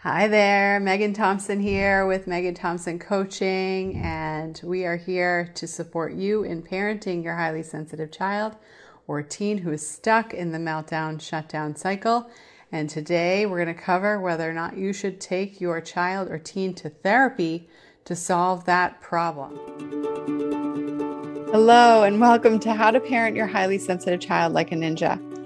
Hi there, Megghan Thompson here with Megghan Thompson Coaching, and we are here to support you in parenting your highly sensitive child or teen who is stuck in the meltdown shutdown cycle. And today we're going to cover whether or not you should take your child or teen to therapy to solve that problem. Hello, and welcome to How to Parent Your Highly Sensitive Child Like a Ninja.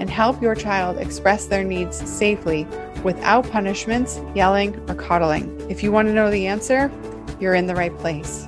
and help your child express their needs safely without punishments, yelling, or coddling. If you want to know the answer, you're in the right place.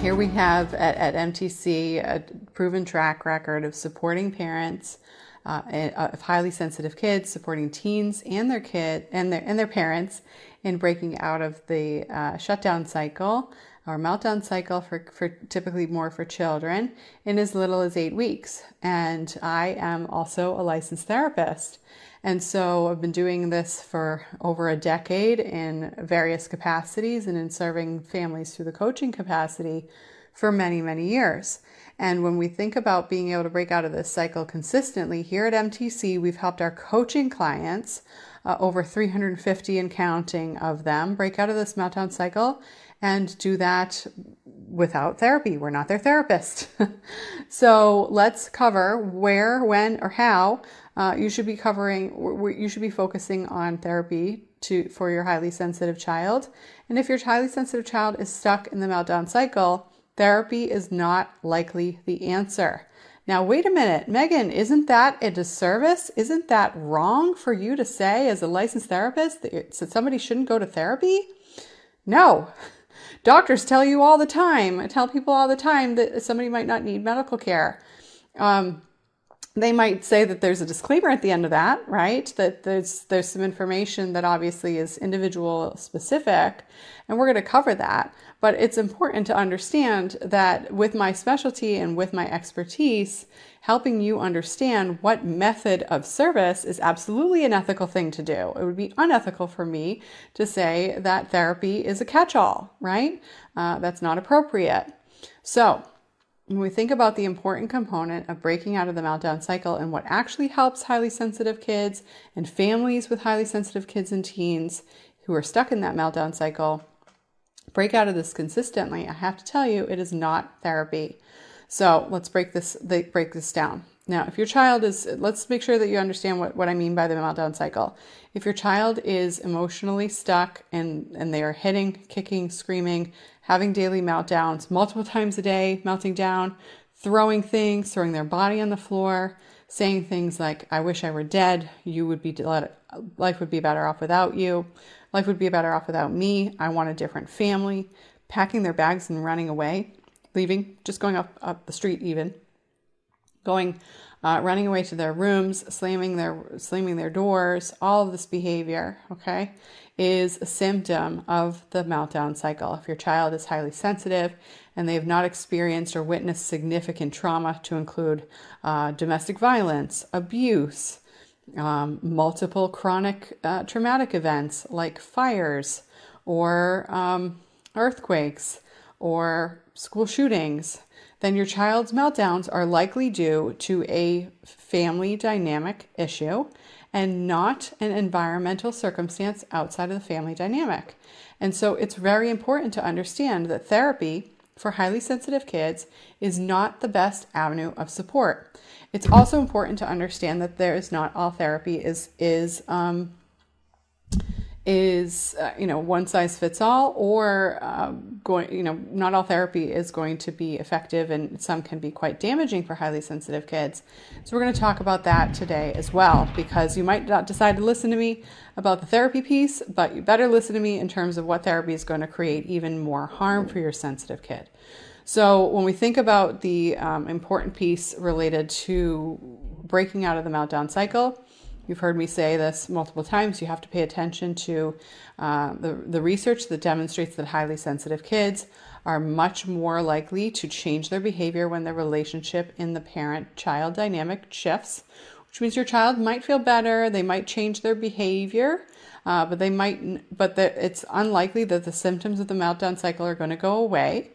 Here we have at, at MTC a proven track record of supporting parents uh, of highly sensitive kids, supporting teens and their kid and their and their parents in breaking out of the uh, shutdown cycle or meltdown cycle for, for typically more for children in as little as eight weeks. And I am also a licensed therapist. And so I've been doing this for over a decade in various capacities and in serving families through the coaching capacity for many, many years. And when we think about being able to break out of this cycle consistently, here at MTC, we've helped our coaching clients, uh, over 350 and counting of them, break out of this meltdown cycle and do that without therapy. We're not their therapist. so let's cover where, when, or how uh, you should be covering, you should be focusing on therapy to, for your highly sensitive child. And if your highly sensitive child is stuck in the meltdown cycle, therapy is not likely the answer. Now, wait a minute, Megghan, isn't that a disservice? Isn't that wrong for you to say as a licensed therapist that somebody shouldn't go to therapy? No, Doctors tell you all the time, I tell people all the time that somebody might not need medical care. Um, they might say that there's a disclaimer at the end of that, right? That there's there's some information that obviously is individual specific, and we're going to cover that. But it's important to understand that with my specialty and with my expertise, helping you understand what method of service is absolutely an ethical thing to do. It would be unethical for me to say that therapy is a catch all, right? Uh, that's not appropriate. So, when we think about the important component of breaking out of the meltdown cycle and what actually helps highly sensitive kids and families with highly sensitive kids and teens who are stuck in that meltdown cycle, break out of this consistently, I have to tell you, it is not therapy. So let's break this break this down. Now, if your child is, let's make sure that you understand what, what I mean by the meltdown cycle. If your child is emotionally stuck and, and they are hitting, kicking, screaming, having daily meltdowns multiple times a day, melting down, throwing things, throwing their body on the floor, saying things like, I wish I were dead, you would be, life would be better off without you, life would be better off without me, I want a different family, packing their bags and running away, leaving, just going up, up the street even. Going, uh, running away to their rooms, slamming their slamming their doors, all of this behavior, okay, is a symptom of the meltdown cycle. If your child is highly sensitive and they have not experienced or witnessed significant trauma, to include uh, domestic violence, abuse, um, multiple chronic uh, traumatic events like fires or um, earthquakes or school shootings, then your child's meltdowns are likely due to a family dynamic issue and not an environmental circumstance outside of the family dynamic. And so it's very important to understand that therapy for highly sensitive kids is not the best avenue of support. It's also important to understand that there is not all therapy is is um, is uh, you know one size fits all or uh, going you know not all therapy is going to be effective and some can be quite damaging for highly sensitive kids. So we're going to talk about that today as well because you might not decide to listen to me about the therapy piece but you better listen to me in terms of what therapy is going to create even more harm for your sensitive kid so when we think about the um, important piece related to breaking out of the meltdown cycle You've heard me say this multiple times. You have to pay attention to uh, the, the research that demonstrates that highly sensitive kids are much more likely to change their behavior when their relationship in the parent child dynamic shifts, which means your child might feel better, they might change their behavior, uh, but they might, but the, it's unlikely that the symptoms of the meltdown cycle are going to go away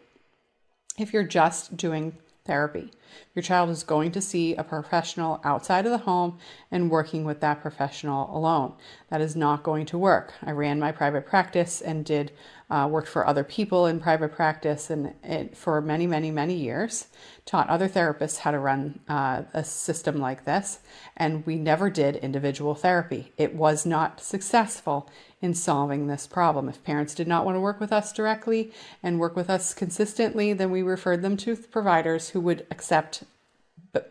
if you're just doing therapy. Your child is going to see a professional outside of the home and working with that professional alone. That is not going to work. I ran my private practice and did uh, worked for other people in private practice and it, for many, many, many years. Taught other therapists how to run uh, a system like this, and we never did individual therapy. It was not successful in solving this problem. If parents did not want to work with us directly and work with us consistently, then we referred them to providers who would accept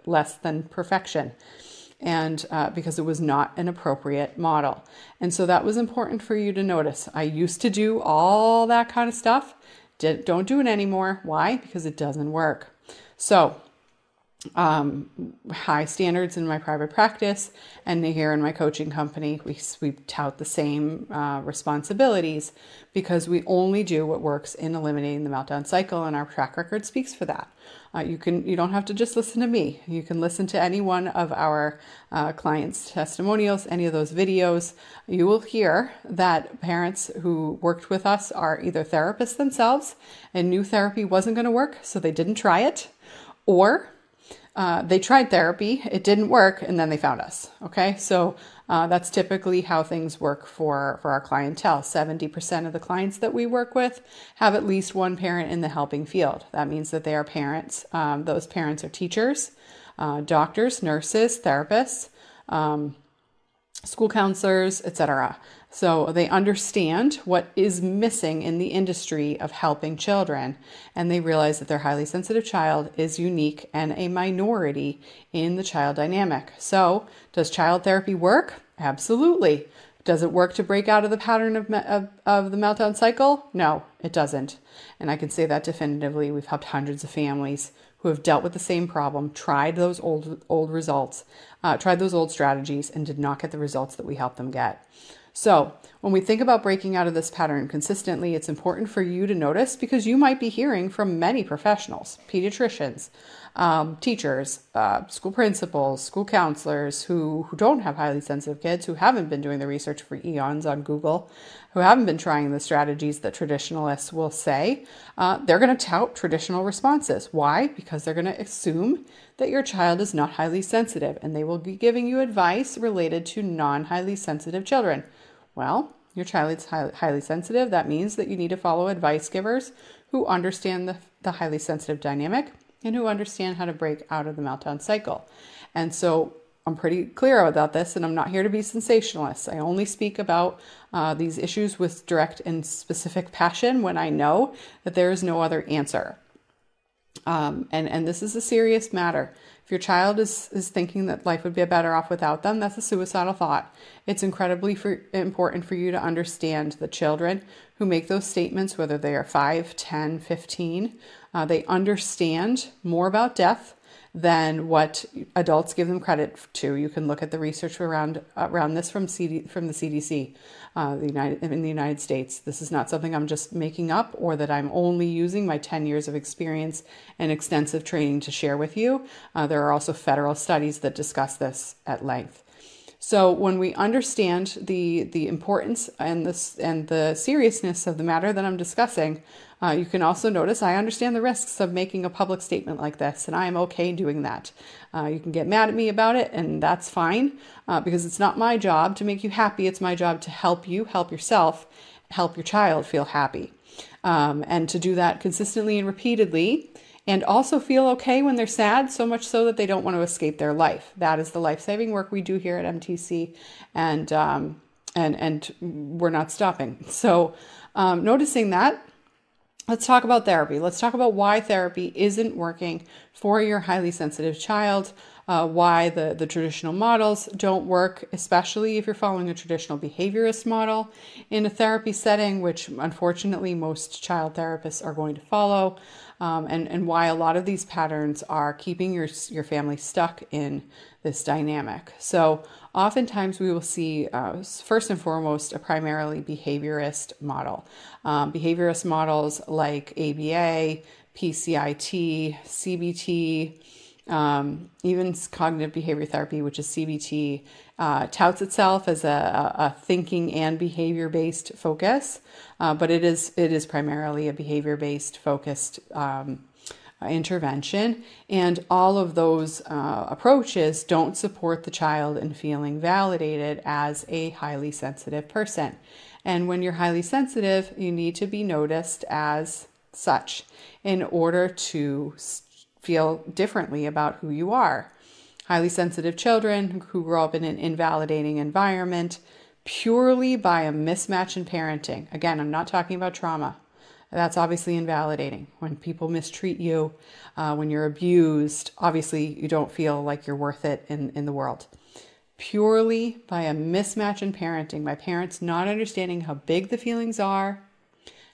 less than perfection and uh, because it was not an appropriate model. And so that was important for you to notice. I used to do all that kind of stuff. Don't do it anymore. Why? Because it doesn't work. So um, high standards in my private practice, and here in my coaching company, we, we tout the same uh, responsibilities because we only do what works in eliminating the meltdown cycle, and our track record speaks for that. Uh, you can you don't have to just listen to me. You can listen to any one of our uh, clients' testimonials, any of those videos. You will hear that parents who worked with us are either therapists themselves, and new therapy wasn't going to work, so they didn't try it, or uh, they tried therapy, it didn't work, and then they found us. Okay, so uh, that's typically how things work for, for our clientele. 70% of the clients that we work with have at least one parent in the helping field. That means that they are parents. Um, those parents are teachers, uh, doctors, nurses, therapists, um, school counselors, etc. So they understand what is missing in the industry of helping children, and they realize that their highly sensitive child is unique and a minority in the child dynamic. So, does child therapy work? Absolutely. Does it work to break out of the pattern of, of, of, the meltdown cycle? No, it doesn't. And I can say that definitively. We've helped hundreds of families who have dealt with the same problem, tried those old old results, uh, tried those old strategies, and did not get the results that we helped them get. So, when we think about breaking out of this pattern consistently, it's important for you to notice because you might be hearing from many professionals, pediatricians, um, teachers, uh, school principals, school counselors who, who don't have highly sensitive kids, who haven't been doing the research for eons on Google, who haven't been trying the strategies that traditionalists will say. Uh, they're going to tout traditional responses. Why? Because they're going to assume that your child is not highly sensitive and they will be giving you advice related to non highly sensitive children. Well, your child is highly sensitive. That means that you need to follow advice givers who understand the, the highly sensitive dynamic and who understand how to break out of the meltdown cycle. And so I'm pretty clear about this, and I'm not here to be sensationalist. I only speak about uh, these issues with direct and specific passion when I know that there is no other answer. Um, and, and this is a serious matter. If your child is, is thinking that life would be better off without them, that's a suicidal thought. It's incredibly for, important for you to understand the children who make those statements, whether they are 5, 10, 15, uh, they understand more about death than what adults give them credit to. You can look at the research around around this from CD, from the CDC, uh, the United in the United States. This is not something I'm just making up or that I'm only using my 10 years of experience and extensive training to share with you. Uh, there are also federal studies that discuss this at length. So when we understand the the importance and this and the seriousness of the matter that I'm discussing, uh, you can also notice I understand the risks of making a public statement like this, and I am okay doing that. Uh, you can get mad at me about it, and that's fine uh, because it's not my job to make you happy. It's my job to help you, help yourself, help your child feel happy, um, and to do that consistently and repeatedly and also feel okay when they're sad, so much so that they don't want to escape their life. That is the life saving work we do here at MTC, and um, and and we're not stopping. So, um, noticing that, let's talk about therapy. Let's talk about why therapy isn't working for your highly sensitive child. Uh, why the, the traditional models don't work, especially if you're following a traditional behaviorist model in a therapy setting, which unfortunately most child therapists are going to follow. Um, and, and why a lot of these patterns are keeping your, your family stuck in this dynamic. So, oftentimes we will see, uh, first and foremost, a primarily behaviorist model. Um, behaviorist models like ABA, PCIT, CBT, um, even cognitive behavior therapy, which is CBT, uh, touts itself as a, a thinking and behavior based focus, uh, but it is it is primarily a behavior based focused um, intervention. And all of those uh, approaches don't support the child in feeling validated as a highly sensitive person. And when you're highly sensitive, you need to be noticed as such in order to feel differently about who you are. Highly sensitive children who grow up in an invalidating environment purely by a mismatch in parenting. Again, I'm not talking about trauma. That's obviously invalidating. When people mistreat you, uh, when you're abused, obviously you don't feel like you're worth it in, in the world. Purely by a mismatch in parenting, by parents not understanding how big the feelings are,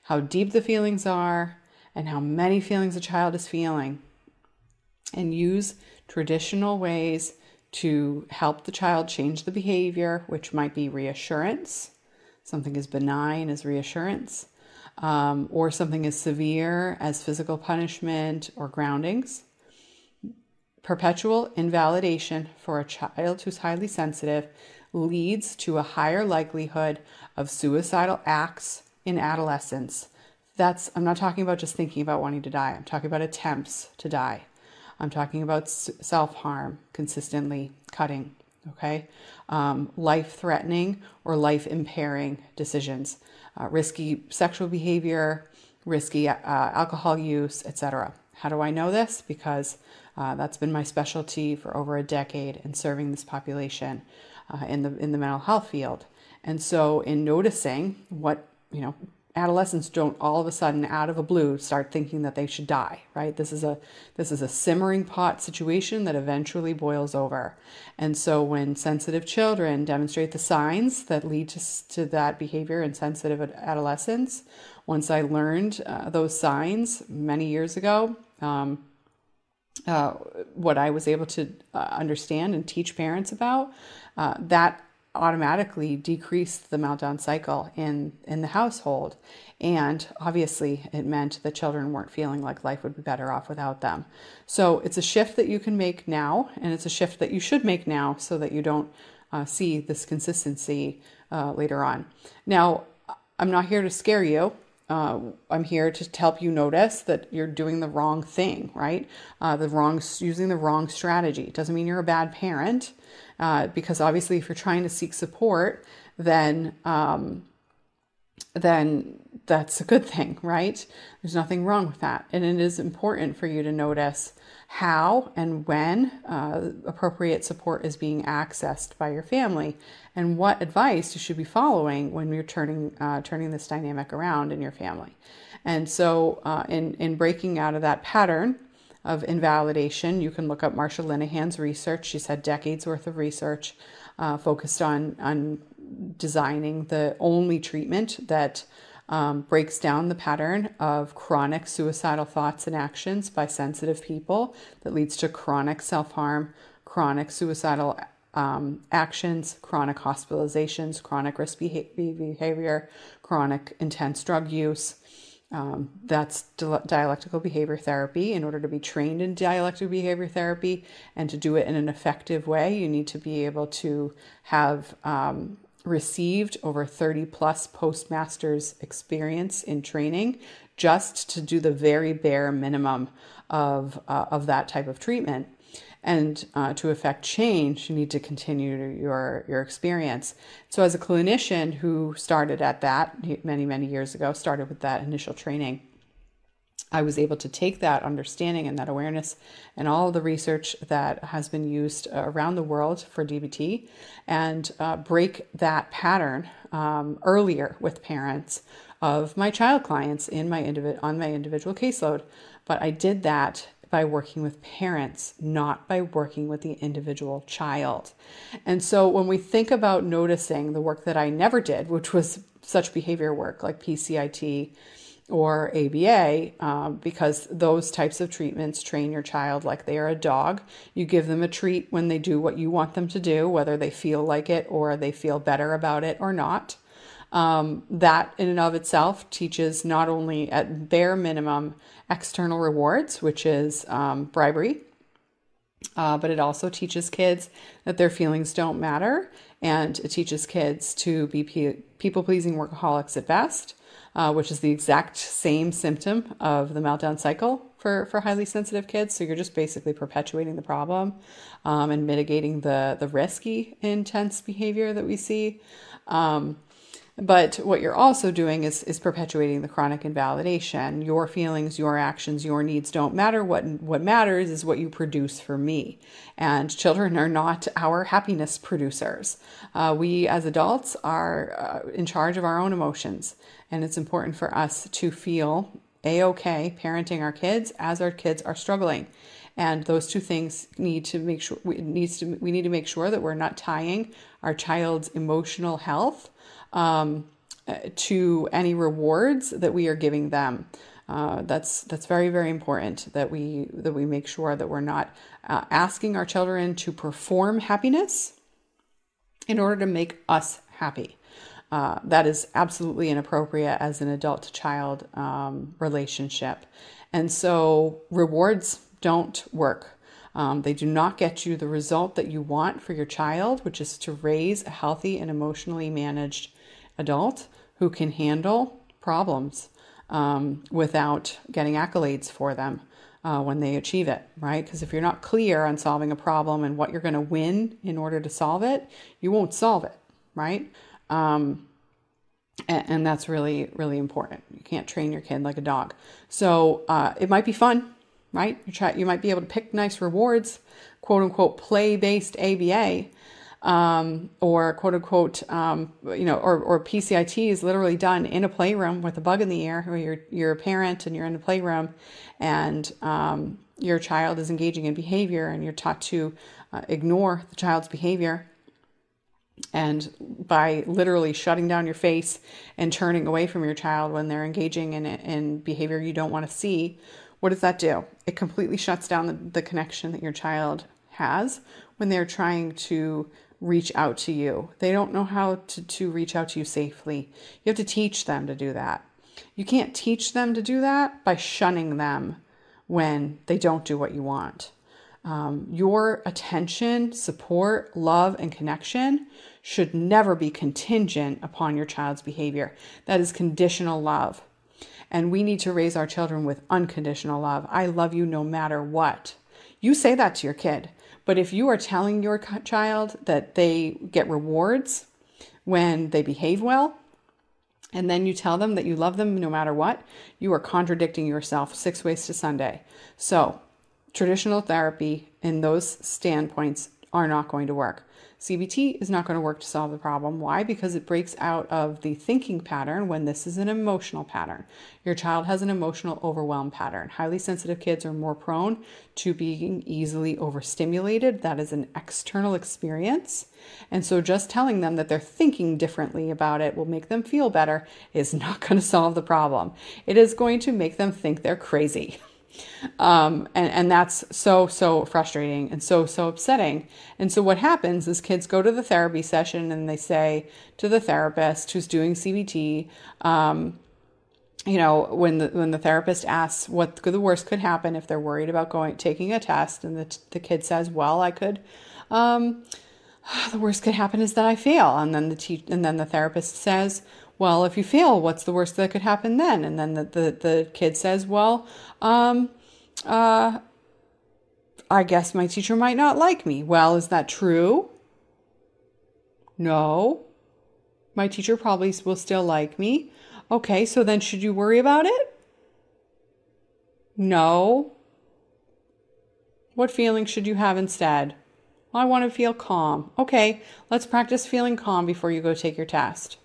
how deep the feelings are, and how many feelings a child is feeling and use traditional ways to help the child change the behavior, which might be reassurance. Something as benign as reassurance, um, or something as severe as physical punishment or groundings. Perpetual invalidation for a child who's highly sensitive leads to a higher likelihood of suicidal acts in adolescence. That's, I'm not talking about just thinking about wanting to die, I'm talking about attempts to die. I'm talking about self harm, consistently cutting, okay? Um, life threatening or life impairing decisions, uh, risky sexual behavior, risky uh, alcohol use, etc. How do I know this? Because uh, that's been my specialty for over a decade in serving this population uh, in the in the mental health field. And so, in noticing what you know adolescents don't all of a sudden out of a blue start thinking that they should die right? This is a this is a simmering pot situation that eventually boils over. And so when sensitive children demonstrate the signs that lead to, to that behavior in sensitive adolescents once i learned uh, those signs many years ago um, uh, what i was able to uh, understand and teach parents about uh, that automatically decreased the meltdown cycle in in the household. And obviously it meant the children weren't feeling like life would be better off without them. So it's a shift that you can make now and it's a shift that you should make now so that you don't uh, see this consistency uh, later on. Now i'm not here to scare you uh, I'm here to help you notice that you're doing the wrong thing, right? Uh, the wrong, using the wrong strategy. It doesn't mean you're a bad parent, uh, because obviously, if you're trying to seek support, then um, then that's a good thing, right? There's nothing wrong with that, and it is important for you to notice how and when uh, appropriate support is being accessed by your family, and what advice you should be following when you're turning uh, turning this dynamic around in your family. And so, uh, in in breaking out of that pattern of invalidation, you can look up Marsha Linehan's research. She's had decades worth of research uh, focused on on designing the only treatment that um, breaks down the pattern of chronic suicidal thoughts and actions by sensitive people that leads to chronic self harm, chronic suicidal um, actions, chronic hospitalizations, chronic risk behavior, chronic intense drug use. Um, that's dialectical behavior therapy. In order to be trained in dialectical behavior therapy and to do it in an effective way, you need to be able to have um, received over 30 plus postmasters experience in training just to do the very bare minimum of, uh, of that type of treatment. And uh, to affect change, you need to continue your, your experience. So, as a clinician who started at that many, many years ago, started with that initial training, I was able to take that understanding and that awareness and all the research that has been used around the world for DBT and uh, break that pattern um, earlier with parents of my child clients in my on my individual caseload. But I did that by working with parents, not by working with the individual child. And so when we think about noticing the work that I never did, which was such behavior work like PCIT or ABA uh, because those types of treatments train your child like they are a dog. You give them a treat when they do what you want them to do, whether they feel like it or they feel better about it or not. Um, that in and of itself teaches not only at bare minimum external rewards, which is um, bribery, uh, but it also teaches kids that their feelings don't matter and it teaches kids to be people pleasing workaholics at best uh, which is the exact same symptom of the meltdown cycle for, for highly sensitive kids. So you're just basically perpetuating the problem um, and mitigating the, the risky, intense behavior that we see. Um, but what you're also doing is, is perpetuating the chronic invalidation. Your feelings, your actions, your needs don't matter. What, what matters is what you produce for me. And children are not our happiness producers. Uh, we as adults are uh, in charge of our own emotions. And it's important for us to feel a okay parenting our kids as our kids are struggling and those two things need to make sure we needs to we need to make sure that we're not tying our child's emotional health um, to any rewards that we are giving them. Uh, that's that's very very important that we that we make sure that we're not uh, asking our children to perform happiness in order to make us happy. Uh, that is absolutely inappropriate as an adult to child um, relationship, and so rewards don't work. Um, they do not get you the result that you want for your child, which is to raise a healthy and emotionally managed adult who can handle problems um, without getting accolades for them uh, when they achieve it, right? Because if you're not clear on solving a problem and what you're going to win in order to solve it, you won't solve it, right? Um, and, and, that's really, really important. You can't train your kid like a dog. So uh, it might be fun, right? You, try, you might be able to pick nice rewards, quote unquote, play based ABA um, or quote unquote, um, you know, or, or PCIT is literally done in a playroom with a bug in the ear where you're, you're a parent and you're in the playroom and um, your child is engaging in behavior and you're taught to uh, ignore the child's behavior. And by literally shutting down your face and turning away from your child when they're engaging in, in behavior you don't want to see, what does that do? It completely shuts down the, the connection that your child has when they're trying to reach out to you. They don't know how to, to reach out to you safely. You have to teach them to do that. You can't teach them to do that by shunning them when they don't do what you want. Um, your attention, support, love, and connection should never be contingent upon your child's behavior. That is conditional love. And we need to raise our children with unconditional love. I love you no matter what. You say that to your kid. But if you are telling your child that they get rewards when they behave well, and then you tell them that you love them no matter what, you are contradicting yourself six ways to Sunday. So, traditional therapy in those standpoints are not going to work. CBT is not going to work to solve the problem. Why? Because it breaks out of the thinking pattern when this is an emotional pattern. Your child has an emotional overwhelm pattern. Highly sensitive kids are more prone to being easily overstimulated. That is an external experience. And so just telling them that they're thinking differently about it will make them feel better is not going to solve the problem. It is going to make them think they're crazy. Um, and, and that's so, so frustrating and so, so upsetting. And so what happens is kids go to the therapy session and they say to the therapist who's doing CBT, um, you know, when the when the therapist asks what the worst could happen if they're worried about going taking a test, and the the kid says, "Well, I could." Um, the worst could happen is that I fail, and then the te- and then the therapist says, well, if you fail, what's the worst that could happen then? And then the, the, the kid says, well, um, uh, I guess my teacher might not like me. Well, is that true? No. My teacher probably will still like me. Okay, so then should you worry about it? No. What feeling should you have instead? I want to feel calm. Okay, let's practice feeling calm before you go take your test.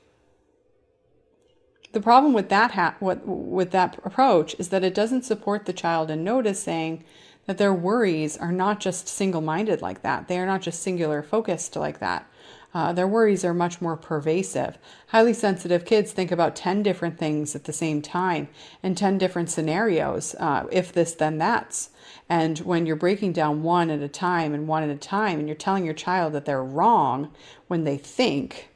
The problem with that ha- what, with that approach is that it doesn't support the child in noticing that their worries are not just single-minded like that. They are not just singular focused like that. Uh, their worries are much more pervasive. Highly sensitive kids think about 10 different things at the same time and 10 different scenarios. Uh, if this, then that's. And when you're breaking down one at a time and one at a time, and you're telling your child that they're wrong when they think,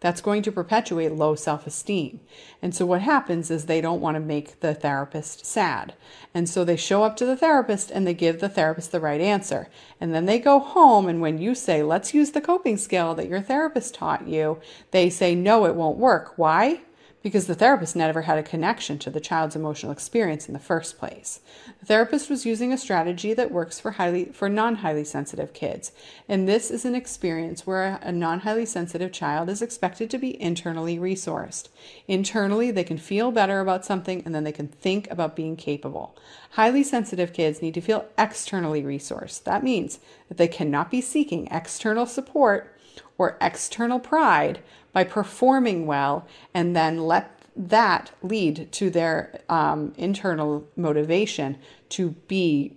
that's going to perpetuate low self esteem. And so what happens is they don't want to make the therapist sad. And so they show up to the therapist and they give the therapist the right answer. And then they go home, and when you say, let's use the coping skill that your therapist taught you, they say, no, it won't work. Why? Because the therapist never had a connection to the child's emotional experience in the first place. The therapist was using a strategy that works for highly for non-highly sensitive kids, and this is an experience where a non-highly sensitive child is expected to be internally resourced. Internally, they can feel better about something and then they can think about being capable. Highly sensitive kids need to feel externally resourced. That means that they cannot be seeking external support or external pride by performing well and then let that lead to their um, internal motivation to be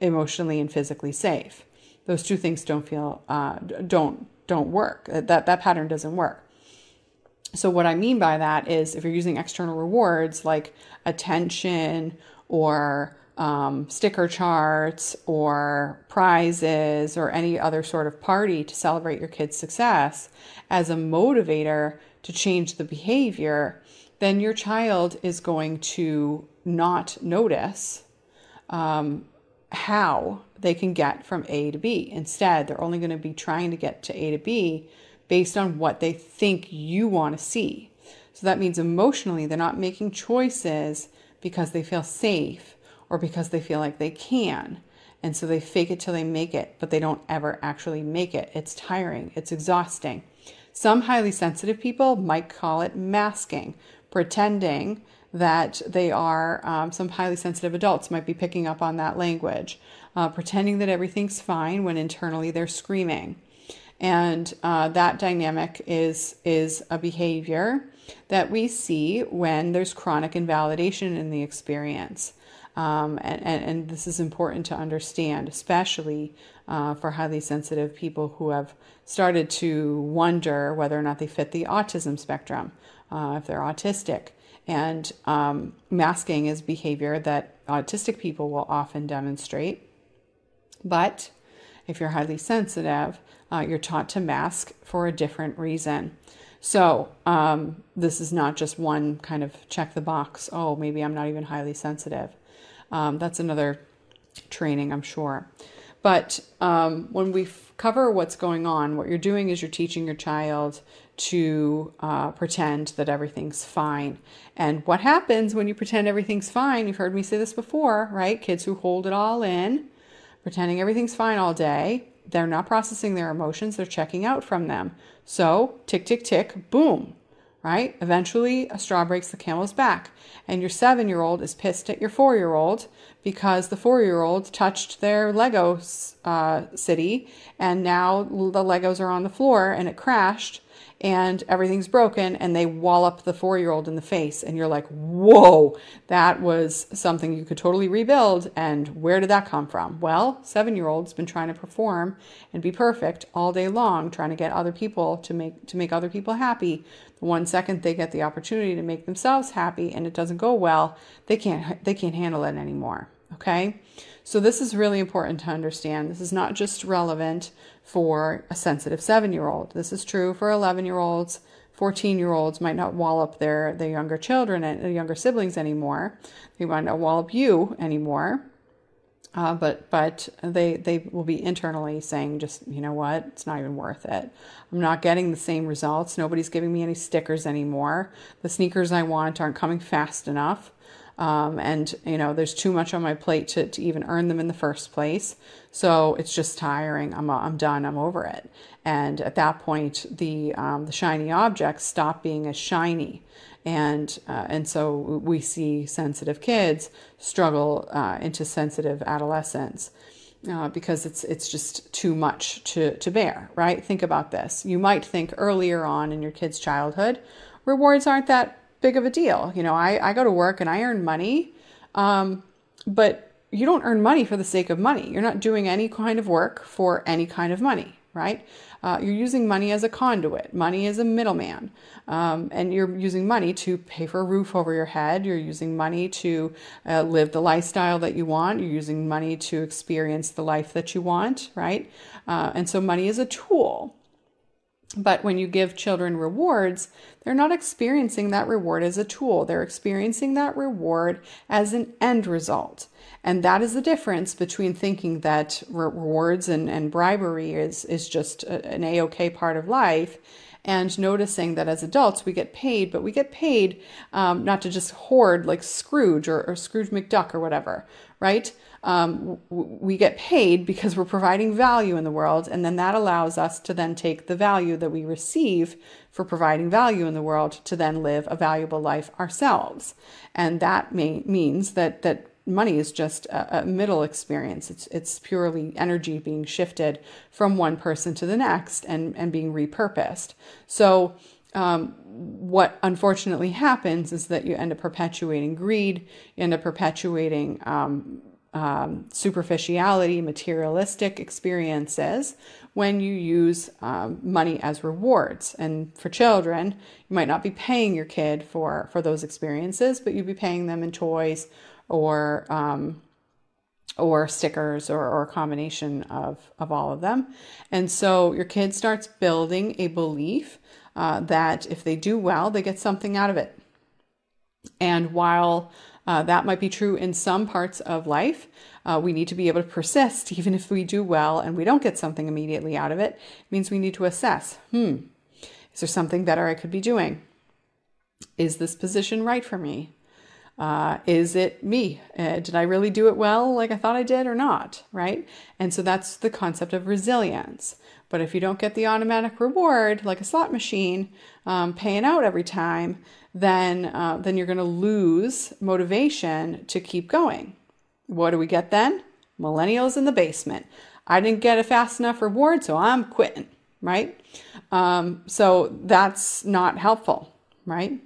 emotionally and physically safe. Those two things don't feel uh, don't don't work. That that pattern doesn't work. So what I mean by that is if you're using external rewards like attention or um, sticker charts or prizes or any other sort of party to celebrate your kid's success as a motivator to change the behavior, then your child is going to not notice um, how they can get from A to B. Instead, they're only going to be trying to get to A to B based on what they think you want to see. So that means emotionally, they're not making choices because they feel safe or because they feel like they can. And so they fake it till they make it, but they don't ever actually make it. It's tiring, it's exhausting. Some highly sensitive people might call it masking, pretending that they are, um, some highly sensitive adults might be picking up on that language, uh, pretending that everything's fine when internally they're screaming. And uh, that dynamic is, is a behavior that we see when there's chronic invalidation in the experience. Um, and, and, and, this is important to understand, especially uh, for highly sensitive people who have started to wonder whether or not they fit the autism spectrum, uh, if they're autistic. And um, masking is behavior that autistic people will often demonstrate. But if you're highly sensitive, uh, you're taught to mask for a different reason. So, um, this is not just one kind of check the box, oh, maybe I'm not even highly sensitive. Um, that's another training, I'm sure. But um, when we f- cover what's going on, what you're doing is you're teaching your child to uh, pretend that everything's fine. And what happens when you pretend everything's fine? You've heard me say this before, right? Kids who hold it all in, pretending everything's fine all day, they're not processing their emotions, they're checking out from them. So, tick, tick, tick, boom, right? Eventually, a straw breaks the camel's back, and your seven year old is pissed at your four year old because the four year old touched their Lego uh, city, and now the Legos are on the floor and it crashed and everything's broken and they wallop the four year old in the face and you're like whoa that was something you could totally rebuild and where did that come from? Well seven year old's been trying to perform and be perfect all day long trying to get other people to make to make other people happy. The one second they get the opportunity to make themselves happy and it doesn't go well they can't they can't handle it anymore okay so this is really important to understand this is not just relevant for a sensitive seven year old. This is true for 11 year olds. 14 year olds might not wallop their, their younger children and their younger siblings anymore. They might not wallop you anymore. Uh, but but they they will be internally saying just you know what it's not even worth it i'm not getting the same results nobody's giving me any stickers anymore the sneakers i want aren't coming fast enough um, and you know there's too much on my plate to, to even earn them in the first place. So it's just tiring. I'm, I'm done. I'm over it. And at that point the um, the shiny objects stop being as shiny. And uh, and so we see sensitive kids struggle uh, into sensitive adolescence uh, because it's it's just too much to to bear right? Think about this. You might think earlier on in your kid's childhood rewards aren't that big of a deal. You know, I, I go to work and I earn money, um, but you don't earn money for the sake of money. You're not doing any kind of work for any kind of money, right? Uh, you're using money as a conduit, money as a middleman, um, and you're using money to pay for a roof over your head. You're using money to uh, live the lifestyle that you want. You're using money to experience the life that you want, right? Uh, and so money is a tool. But when you give children rewards, they're not experiencing that reward as a tool. They're experiencing that reward as an end result. And that is the difference between thinking that rewards and, and bribery is, is just an A OK part of life and noticing that as adults we get paid, but we get paid um, not to just hoard like Scrooge or, or Scrooge McDuck or whatever, right? Um, we get paid because we're providing value in the world, and then that allows us to then take the value that we receive for providing value in the world to then live a valuable life ourselves. And that may, means that that money is just a, a, middle experience. It's it's purely energy being shifted from one person to the next and and being repurposed. So um, what unfortunately happens is that you end up perpetuating greed. You end up perpetuating um, um, superficiality, materialistic experiences when you use um, money as rewards. And for children, you might not be paying your kid for for those experiences, but you'd be paying them in toys or um, or stickers or, or a combination of, of all of them. And so your kid starts building a belief uh, that if they do well, they get something out of it. And while uh, that might be true in some parts of life, uh, we need to be able to persist even if we do well and we don't get something immediately out of it. It means we need to assess hmm, is there something better I could be doing? Is this position right for me? Uh, is it me? Uh, did I really do it well like I thought I did or not? Right? And so that's the concept of resilience. But if you don't get the automatic reward, like a slot machine, um, paying out every time, then uh, then you're going to lose motivation to keep going. What do we get then? Millennials in the basement. I didn't get a fast enough reward, so I'm quitting. Right? Um, so that's not helpful. Right?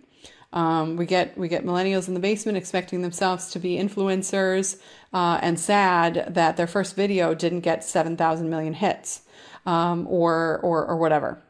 Um, we get we get millennials in the basement expecting themselves to be influencers uh, and sad that their first video didn't get seven thousand million hits um, or, or or whatever,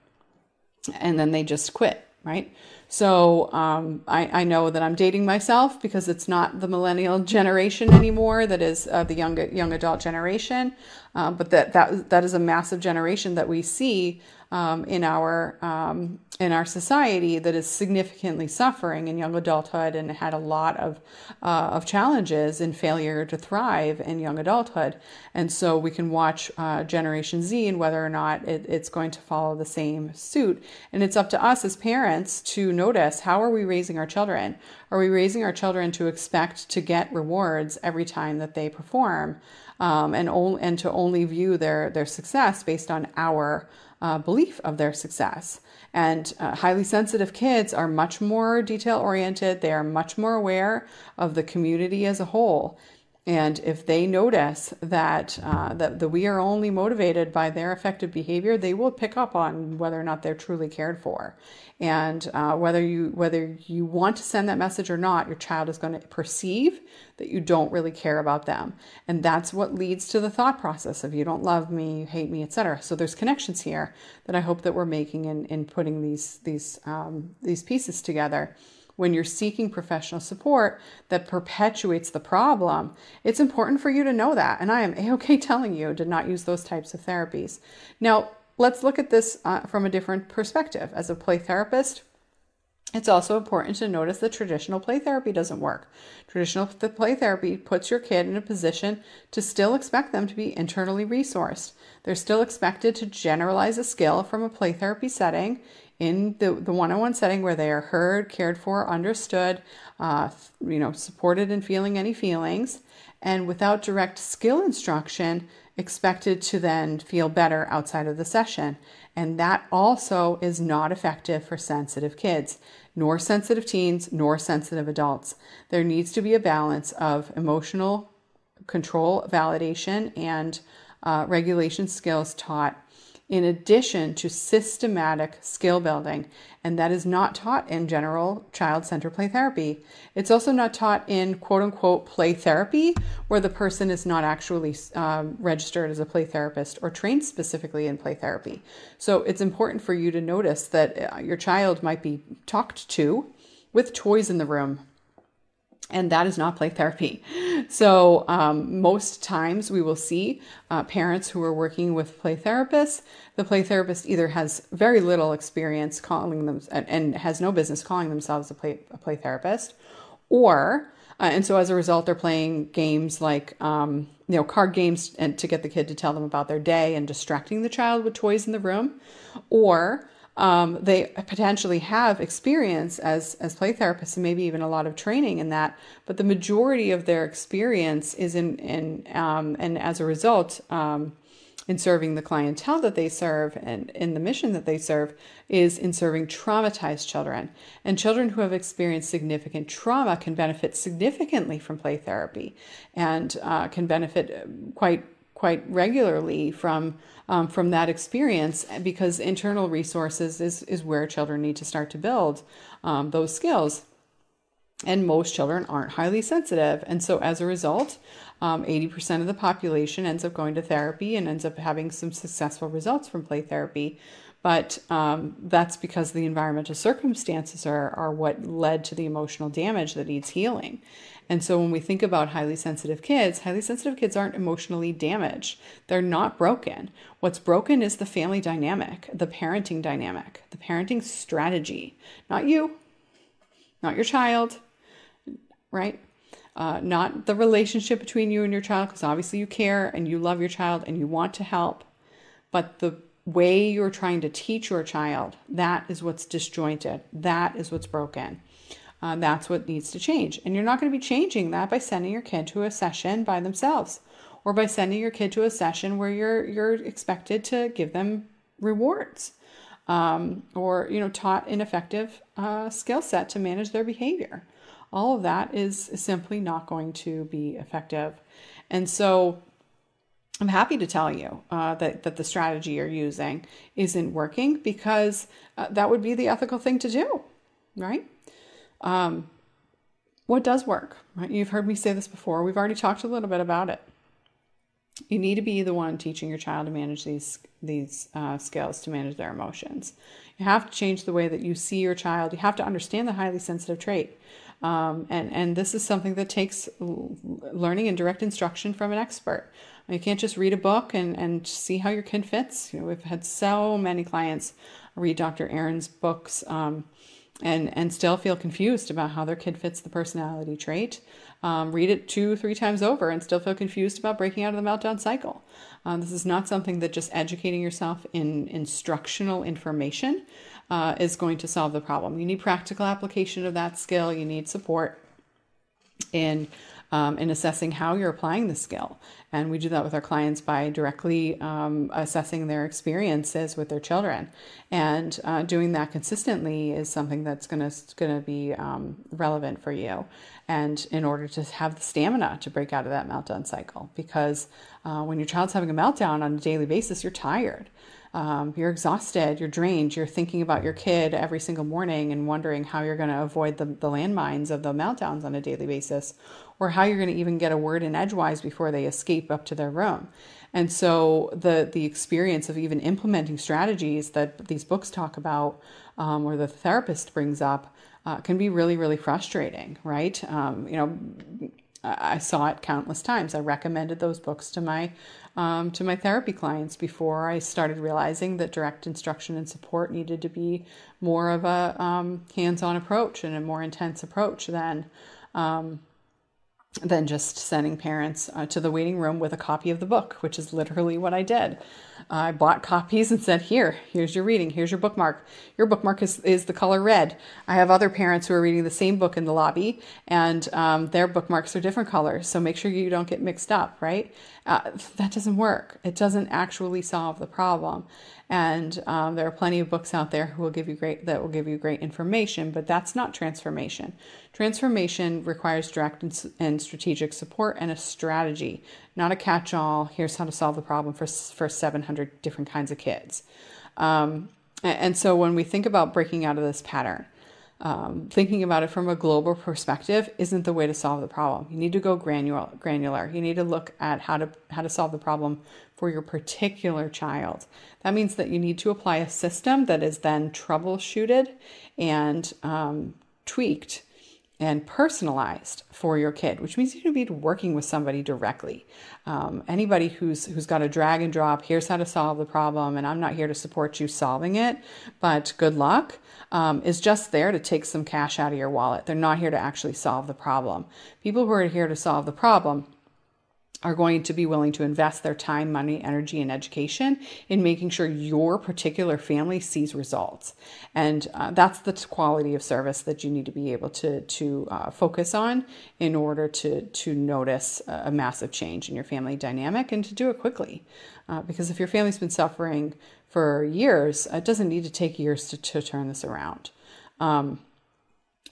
and then they just quit. Right. So um, I, I, know that I'm dating myself because it's not the millennial generation anymore. That is uh, the young young adult generation, uh, but that that that is a massive generation that we see um, in our um, in our society that is significantly suffering in young adulthood and had a lot of uh, of challenges and failure to thrive in young adulthood. And so we can watch uh, Generation Z and whether or not it, it's going to follow the same suit. And it's up to us as parents to notice how are we raising our children? Are we raising our children to expect to get rewards every time that they perform? Um, and, only, and to only view their, their success based on our uh, belief of their success. And uh, highly sensitive kids are much more detail oriented, they are much more aware of the community as a whole. And if they notice that uh, that we are only motivated by their effective behavior, they will pick up on whether or not they're truly cared for, and uh, whether you whether you want to send that message or not, your child is going to perceive that you don't really care about them, and that's what leads to the thought process of you don't love me, you hate me, etc. So there's connections here that I hope that we're making in in putting these these um, these pieces together when you're seeking professional support that perpetuates the problem, it's important for you to know that. And I am a okay telling you to not use those types of therapies. Now, let's look at this uh, from a different perspective. As a play therapist, it's also important to notice that traditional play therapy doesn't work. Traditional play therapy puts your kid in a position to still expect them to be internally resourced. They're still expected to generalize a skill from a play therapy setting in the, the one-on-one setting where they are heard, cared for, understood, uh, you know, supported in feeling any feelings, and without direct skill instruction, expected to then feel better outside of the session. And that also is not effective for sensitive kids, nor sensitive teens, nor sensitive adults. There needs to be a balance of emotional control, validation, and uh, regulation skills taught in addition to systematic skill building. And that is not taught in general child centered play therapy. It's also not taught in quote unquote play therapy, where the person is not actually um, registered as a play therapist or trained specifically in play therapy. So it's important for you to notice that uh, your child might be talked to with toys in the room and that is not play therapy. So, um, most times we will see uh, parents who are working with play therapists. The play therapist either has very little experience calling them and has no business calling themselves a play, a play therapist, or uh, and so as a result, they're playing games like um, you know card games and to get the kid to tell them about their day and distracting the child with toys in the room, or um, they potentially have experience as as play therapists and maybe even a lot of training in that but the majority of their experience is in in um, and as a result um, in serving the clientele that they serve and in the mission that they serve is in serving traumatized children. And children who have experienced significant trauma can benefit significantly from play therapy and uh, can benefit quite quite regularly from um, from that experience because internal resources is is where children need to start to build um, those skills. And most children aren't highly sensitive. And so as a result um, 80% of the population ends up going to therapy and ends up having some successful results from play therapy but um, that's because the environmental circumstances are, are what led to the emotional damage that needs healing and so when we think about highly sensitive kids, highly sensitive kids aren't emotionally damaged. They're not broken. What's broken is the family dynamic, the parenting dynamic, the parenting strategy. Not you, not your child, right? Uh, not the relationship between you and your child, because obviously you care and you love your child and you want to help, but the way you're trying to teach your child, that is what's disjointed. That is what's broken. Uh, that's what needs to change. And you're not going to be changing that by sending your kid to a session by themselves or by sending your kid to a session where you're you're expected to give them rewards um, or you know taught an effective uh, skill set to manage their behavior. All of that is simply not going to be effective. And so I'm happy to tell you uh, that, that the strategy you're using isn't working because uh, that would be the ethical thing to do, right? Um, what does work? Right? You've heard me say this before. We've already talked a little bit about it. You need to be the one teaching your child to manage these these uh, skills to manage their emotions. You have to change the way that you see your child. You have to understand the highly sensitive trait. Um, and, and this is something that takes learning and direct instruction from an expert. You can't just read a book and, and see how your kid fits. You know, we've had so many clients read Dr. Aron's books um, and and still feel confused about how their kid fits the personality trait. Um, read it two, three times over and still feel confused about breaking out of the meltdown cycle. Um, this is not something that just educating yourself in instructional information uh, is going to solve the problem. You need practical application of that skill. You need support in um, in assessing how you're applying the skill. And we do that with our clients by directly um, assessing their experiences with their children. And uh, doing that consistently is something that's going to be um, relevant for you. And in order to have the stamina to break out of that meltdown cycle, because uh, when your child's having a meltdown on a daily basis, you're tired. Um, you're exhausted, you're drained, you're thinking about your kid every single morning and wondering how you're going to avoid the, the landmines of the meltdowns on a daily basis, or how you're going to even get a word in edgewise before they escape up to their room. And so the the experience of even implementing strategies that these books talk about, um, or the therapist brings up, uh, can be really really frustrating, right? Um, you know, I saw it countless times. I recommended those books to my um, to my therapy clients before I started realizing that direct instruction and support needed to be more of a um, hands-on approach and a more intense approach than um, than just sending parents uh, to the waiting room with a copy of the book, which is literally what I did. I bought copies and said, Here, here's your reading, here's your bookmark. Your bookmark is, is the color red. I have other parents who are reading the same book in the lobby, and um, their bookmarks are different colors. So make sure you don't get mixed up, right? Uh, that doesn't work. It doesn't actually solve the problem. And um, there are plenty of books out there who will give you great that will give you great information, but that's not transformation. Transformation requires direct and, and strategic support and a strategy, not a catch-all. Here's how to solve the problem for for 700 different kinds of kids. Um, and so when we think about breaking out of this pattern, um, thinking about it from a global perspective isn't the way to solve the problem. You need to go granular. Granular. You need to look at how to how to solve the problem for your particular child. That means that you need to apply a system that is then troubleshooted and um, tweaked and personalized for your kid, which means you need to be working with somebody directly. Um, anybody who's who's got a drag and drop, here's how to solve the problem, and I'm not here to support you solving it, but good luck, um, is just there to take some cash out of your wallet. They're not here to actually solve the problem. People who are here to solve the problem are going to be willing to invest their time, money, energy, and education in making sure your particular family sees results. And uh, that's the quality of service that you need to be able to, to uh, focus on in order to, to notice a massive change in your family dynamic and to do it quickly. Uh, because if your family's been suffering for years, it doesn't need to take years to, to turn this around. Um,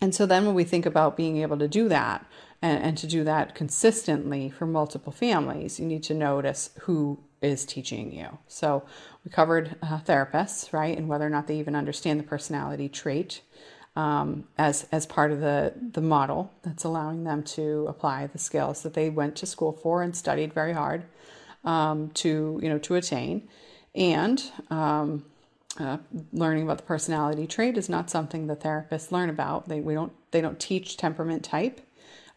and so then when we think about being able to do that, and, and to do that consistently for multiple families, you need to notice who is teaching you. So we covered uh, therapists, right, and whether or not they even understand the personality trait um, as as part of the the model that's allowing them to apply the skills that they went to school for and studied very hard um, to you know to attain, and um, uh, learning about the personality trait is not something that therapists learn about. They we don't they don't teach temperament type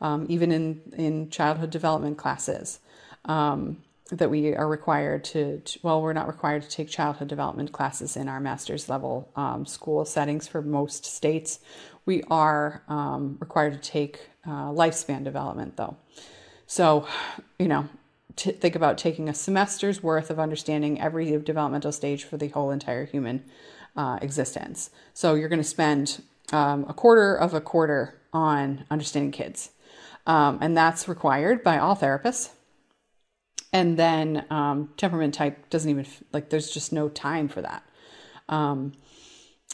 um, even in, in childhood development classes um, that we are required to, to, well, we're not required to take childhood development classes in our master's level um, school settings for most states. We are um, required to take uh, lifespan development though. So, you know, to think about taking a semester's worth of understanding every developmental stage for the whole entire human uh, existence. So you're going to spend um, a quarter of a quarter on understanding kids. Um, and that's required by all therapists. And then um, temperament type doesn't even like there's just no time for that um,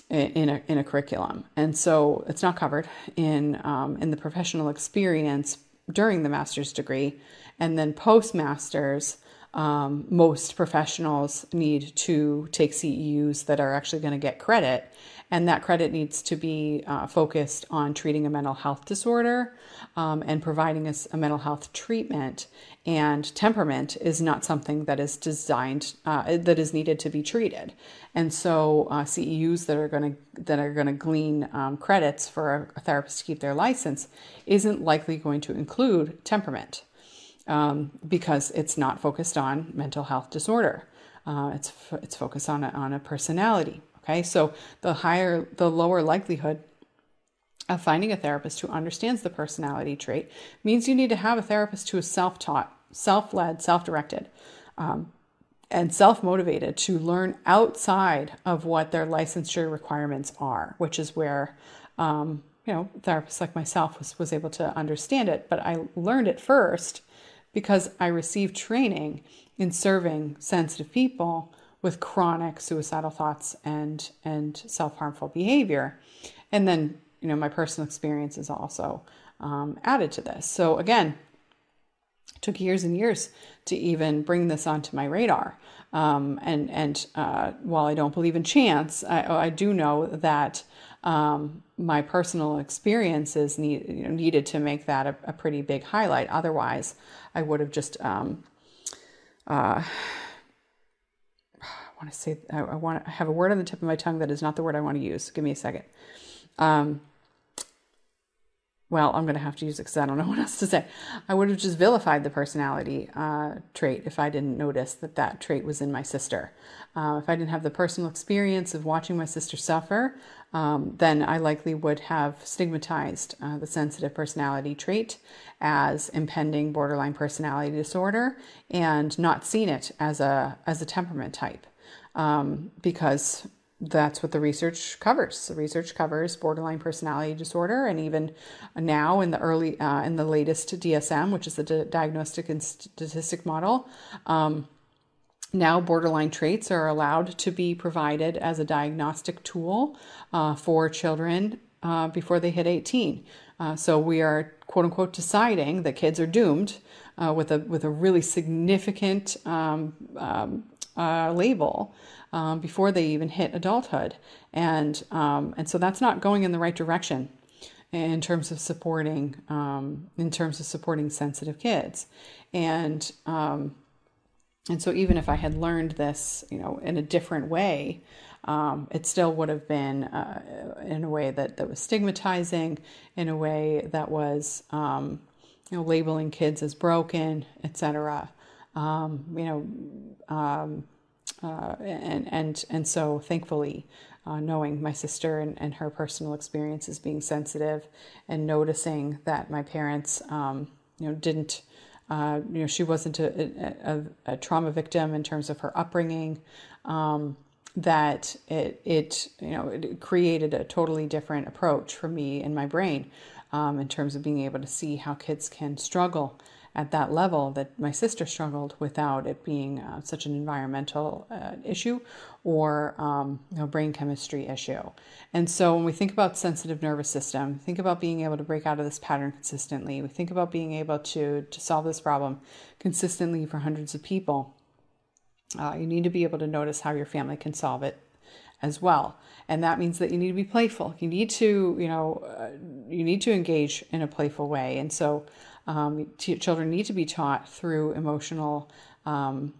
in a in a curriculum, and so it's not covered in um, in the professional experience during the master's degree, and then post masters. Um, most professionals need to take CEUs that are actually going to get credit, and that credit needs to be uh, focused on treating a mental health disorder um, and providing us a, mental health treatment. And temperament is not something that is designed uh, that is needed to be treated. And so uh, CEUs that are going to that are going to glean um, credits for a, a, therapist to keep their license isn't likely going to include temperament um, because it's not focused on mental health disorder. Uh, it's it's focused on a, on a personality. Okay, so the higher, the lower likelihood of finding a therapist who understands the personality trait means you need to have a therapist who is self taught, self led, self directed, um, and self motivated to learn outside of what their licensure requirements are, which is where. Um, you know, therapists like myself was, was able to understand it, but I learned it first because I received training in serving sensitive people with chronic suicidal thoughts and and self-harmful behavior. And then you know my personal experience is also um, added to this. So again took years and years to even bring this onto my radar. Um, and and uh, while I don't believe in chance I, I do know that um, my personal experiences need, you know, needed to make that a, a, pretty big highlight. Otherwise I would have just um, uh, want to say, I, I want to have a word on the tip of my tongue that is not the word I want to use. Give me a second. Um, well, I'm going to have to use it because I don't know what else to say. I would have just vilified the personality uh, trait if I didn't notice that that trait was in my sister. Uh, if I didn't have the personal experience of watching my sister suffer, um, then I likely would have stigmatized uh, the sensitive personality trait as impending borderline personality disorder and not seen it as a as a temperament type um, because that's what the research covers. The research covers borderline personality disorder, and even now in the early, uh, in the latest DSM, which is the D- Diagnostic and Statistic Model, um, now borderline traits are allowed to be provided as a diagnostic tool uh, for children uh, before they hit 18. Uh, so we are quote unquote deciding that kids are doomed uh, with a with a really significant um, um, uh, label um, before they even hit adulthood, and um, and so that's not going in the right direction in terms of supporting um, in terms of supporting sensitive kids, and um, and so even if I had learned this, you know, in a different way, um, it still would have been uh, in a way that, that was stigmatizing, in a way that was, um, you know, labeling kids as broken, etc. Um, you know, um, uh, and and and so thankfully, uh, knowing my sister and, and her personal experiences, being sensitive, and noticing that my parents, um, you know, didn't. Uh, you know, she wasn't a, a, a, trauma victim in terms of her upbringing. Um, that it it you know it created a totally different approach for me in my brain um, in terms of being able to see how kids can struggle at that level that my sister struggled without it being uh, such an environmental uh, issue or um, you know, brain chemistry issue. And so when we think about sensitive nervous system, think about being able to break out of this pattern consistently. We think about being able to to solve this problem consistently for hundreds of people. Uh, you need to be able to notice how your family can solve it as well. And that means that you need to be playful. You need to, you know, uh, you need to engage in a playful way. And so um, t- children need to be taught through emotional um,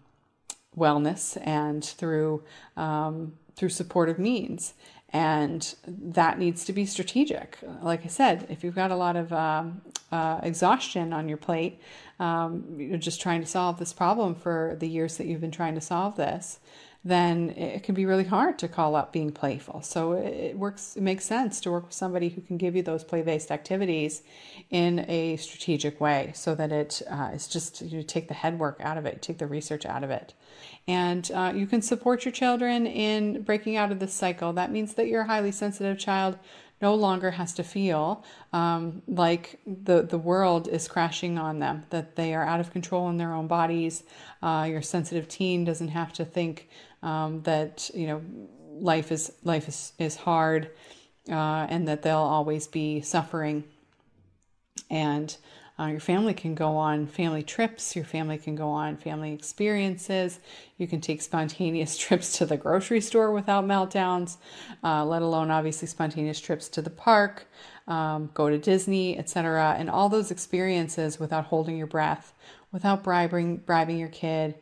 wellness and through um, through supportive means. And that needs to be strategic. Like I said, if you've got a lot of um, uh, exhaustion on your plate, um, you're just trying to solve this problem for the years that you've been trying to solve this, then it can be really hard to call up being playful. So it works, it makes sense to work with somebody who can give you those play based activities in a strategic way so that it uh, is just you take the head work out of it, take the research out of it. And uh, you can support your children in breaking out of this cycle. That means that your highly sensitive child no longer has to feel um, like the, the world is crashing on them, that they are out of control in their own bodies. Uh, your sensitive teen doesn't have to think um, that you know life is life is, is hard uh, and that they'll always be suffering. And uh, your family can go on family trips, your family can go on family experiences. You can take spontaneous trips to the grocery store without meltdowns, uh, let alone obviously spontaneous trips to the park, um, go to Disney, etc. And all those experiences without holding your breath, without bribing, bribing your kid,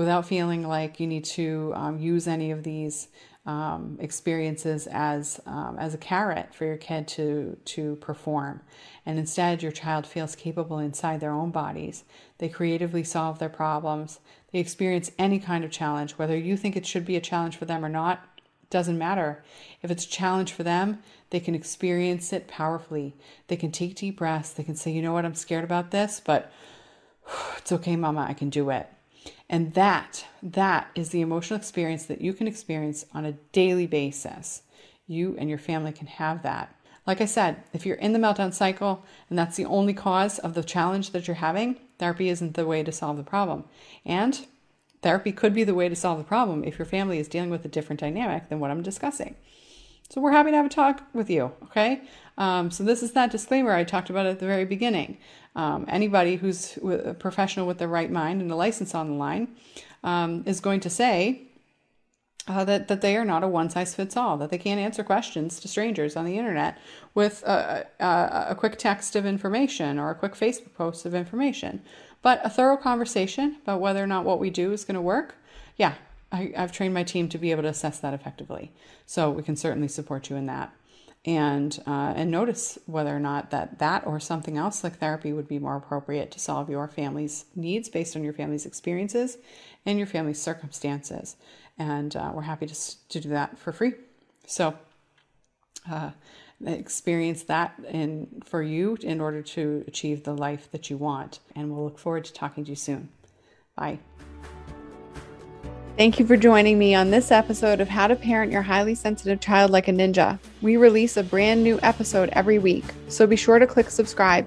without feeling like you need to um, use any of these um, experiences as um, as a carrot for your kid to to perform, and instead your child feels capable inside their own bodies. They creatively solve their problems. They experience any kind of challenge, whether you think it should be a challenge for them or not. Doesn't matter. If it's a challenge for them, they can experience it powerfully. They can take deep breaths. They can say, "You know what? I'm scared about this, but it's okay, Mama. I can do it." And that, that is the emotional experience that you can experience on a daily basis. You and your family can have that. Like I said, if you're in the meltdown cycle and that's the only cause of the challenge that you're having, therapy isn't the way to solve the problem. And therapy could be the way to solve the problem if your family is dealing with a different dynamic than what I'm discussing. So we're happy to have a talk with you, okay? Um, so this is that disclaimer I talked about at the very beginning. Um, anybody who's a professional with the right mind and a license on the line um, is going to say uh, that, that they are not a one size fits all, that they can't answer questions to strangers on the internet with a, a, a quick text of information or a quick Facebook post of information. But a thorough conversation about whether or not what we do is going to work, yeah, I, I've trained my team to be able to assess that effectively. So we can certainly support you in that. And uh, and notice whether or not that that or something else like therapy would be more appropriate to solve your family's needs based on your family's experiences and your family's circumstances. And uh, we're happy to, to do that for free. So uh, experience that in for you in order to achieve the life that you want. And we'll look forward to talking to you soon. Bye Thank you for joining me on this episode of How to Parent Your Highly Sensitive Child Like a Ninja. We release a brand new episode every week, so be sure to click subscribe.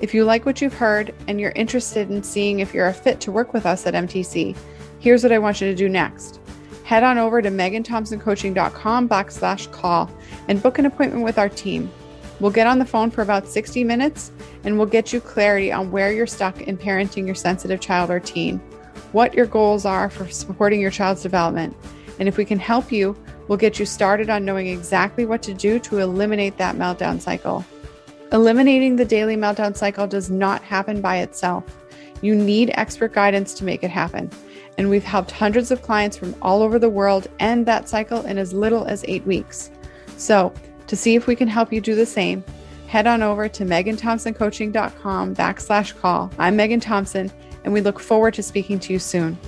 If you like what you've heard and you're interested in seeing if you're a fit to work with us at MTC, Here's what I want you to do next. Head on over to megghanthompsoncoaching.com backslash call and book an appointment with our team. We'll get on the phone for about 60 minutes and we'll get you clarity on where you're stuck in parenting your sensitive child or teen, what your goals are for supporting your child's development. And if we can help you, we'll get you started on knowing exactly what to do to eliminate that meltdown cycle. Eliminating the daily meltdown cycle does not happen by itself. You need expert guidance to make it happen. And we've helped hundreds of clients from all over the world end that cycle in as little as eight weeks. So, to see if we can help you do the same, head on over to megghanthompsoncoaching.com backslash call. I'm Megghan Thompson, and we look forward to speaking to you soon.